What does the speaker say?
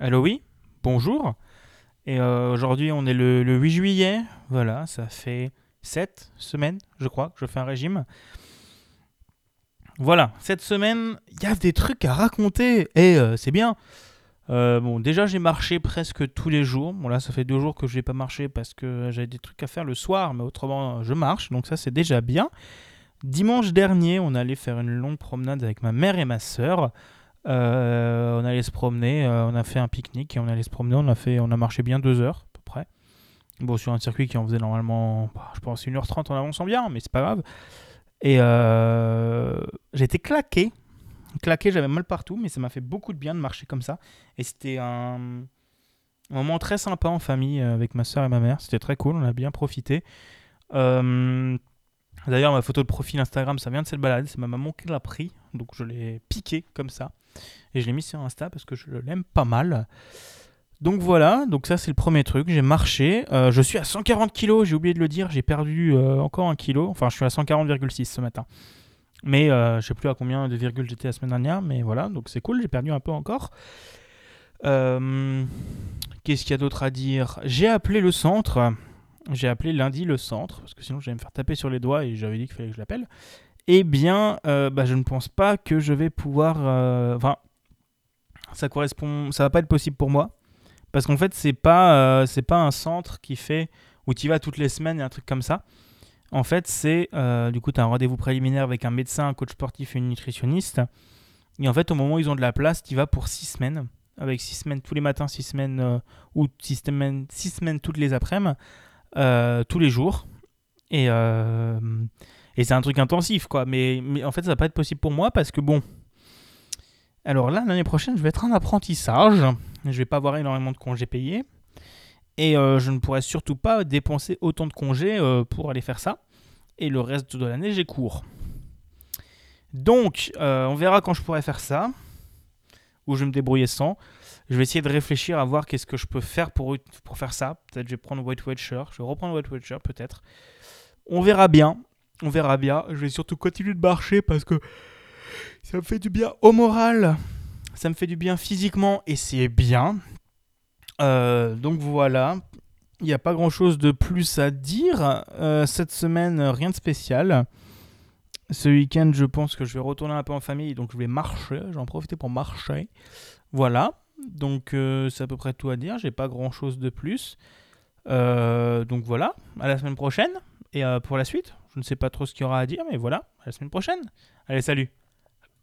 Allô, oui, bonjour. Et euh, aujourd'hui, on est le, le 8 juillet. Voilà, ça fait 7 semaines, je crois, que je fais un régime. Voilà, cette semaine, il y a des trucs à raconter et euh, c'est bien. Euh, bon, déjà, j'ai marché presque tous les jours. Bon, là, ça fait deux jours que je n'ai pas marché parce que j'avais des trucs à faire le soir, mais autrement, je marche, donc ça, c'est déjà bien. Dimanche dernier, on allait faire une longue promenade avec ma mère et ma soeur. Euh, on allait se promener, euh, on a fait un pique-nique et on allait se promener. On a, fait, on a marché bien deux heures à peu près. Bon, sur un circuit qui en faisait normalement, bah, je pense, 1h30 en avançant bien, mais c'est pas grave. Et euh, j'étais claqué. Claqué, j'avais mal partout, mais ça m'a fait beaucoup de bien de marcher comme ça. Et c'était un, moment très sympa en famille avec ma soeur et ma mère. C'était très cool, on a bien profité. D'ailleurs, ma photo de profil Instagram, ça vient de cette balade. C'est ma maman qui l'a pris. Donc je l'ai piqué comme ça. Et je l'ai mis sur Insta parce que je l'aime pas mal. Donc voilà, donc ça c'est le premier truc. J'ai marché. Euh, je suis à 140 kg, j'ai oublié de le dire. J'ai perdu euh, encore un kilo. Enfin, je suis à 140,6 ce matin. Mais euh, je sais plus à combien de virgules j'étais la semaine dernière. Mais voilà, donc c'est cool. J'ai perdu un peu encore. Euh, Qu'est-ce qu'il y a d'autre à dire? J'ai appelé le centre. J'ai appelé lundi le centre, parce que sinon j'allais me faire taper sur les doigts et j'avais dit qu'il fallait que je l'appelle. Eh bien, euh, bah, je ne pense pas que je vais pouvoir. euh, Enfin, ça correspond, ça va pas être possible pour moi, parce qu'en fait, c'est pas, euh, pas un centre qui fait où tu vas toutes les semaines et un truc comme ça. En fait, c'est du coup, tu as un rendez-vous préliminaire avec un médecin, un coach sportif et une nutritionniste. Et en fait, au moment où ils ont de la place, tu vas pour six semaines, avec six semaines tous les matins, six semaines ou six semaines, six semaines toutes les après-midi tous les jours. Et, et c'est un truc intensif, quoi. Mais, en fait, ça va pas être possible pour moi parce que, bon. Alors là, l'année prochaine, je vais être en apprentissage. Je vais pas avoir énormément de congés payés. Et euh, je ne pourrais surtout pas dépenser autant de congés euh, pour aller faire ça. Et le reste de l'année, j'ai cours. Donc, euh, on verra quand je pourrai faire ça. Ou je vais me débrouiller sans. Je vais essayer de réfléchir à voir qu'est-ce que je peux faire pour, pour faire ça. Peut-être je vais prendre White Watcher. Je vais reprendre White Watcher peut-être. On verra bien. On verra bien. Je vais surtout continuer de marcher parce que ça me fait du bien au moral. Ça me fait du bien physiquement et c'est bien. Euh, donc voilà. Il n'y a pas grand-chose de plus à dire. Euh, cette semaine, rien de spécial. Ce week-end, je pense que je vais retourner un peu en famille. Donc je vais marcher. J'en profiter pour marcher. Voilà. Donc euh, c'est à peu près tout à dire. J'ai pas grand chose de plus. Euh, donc voilà, à la semaine prochaine. Et euh, pour la suite, je ne sais pas trop ce qu'il y aura à dire, mais voilà, à la semaine prochaine. Allez, salut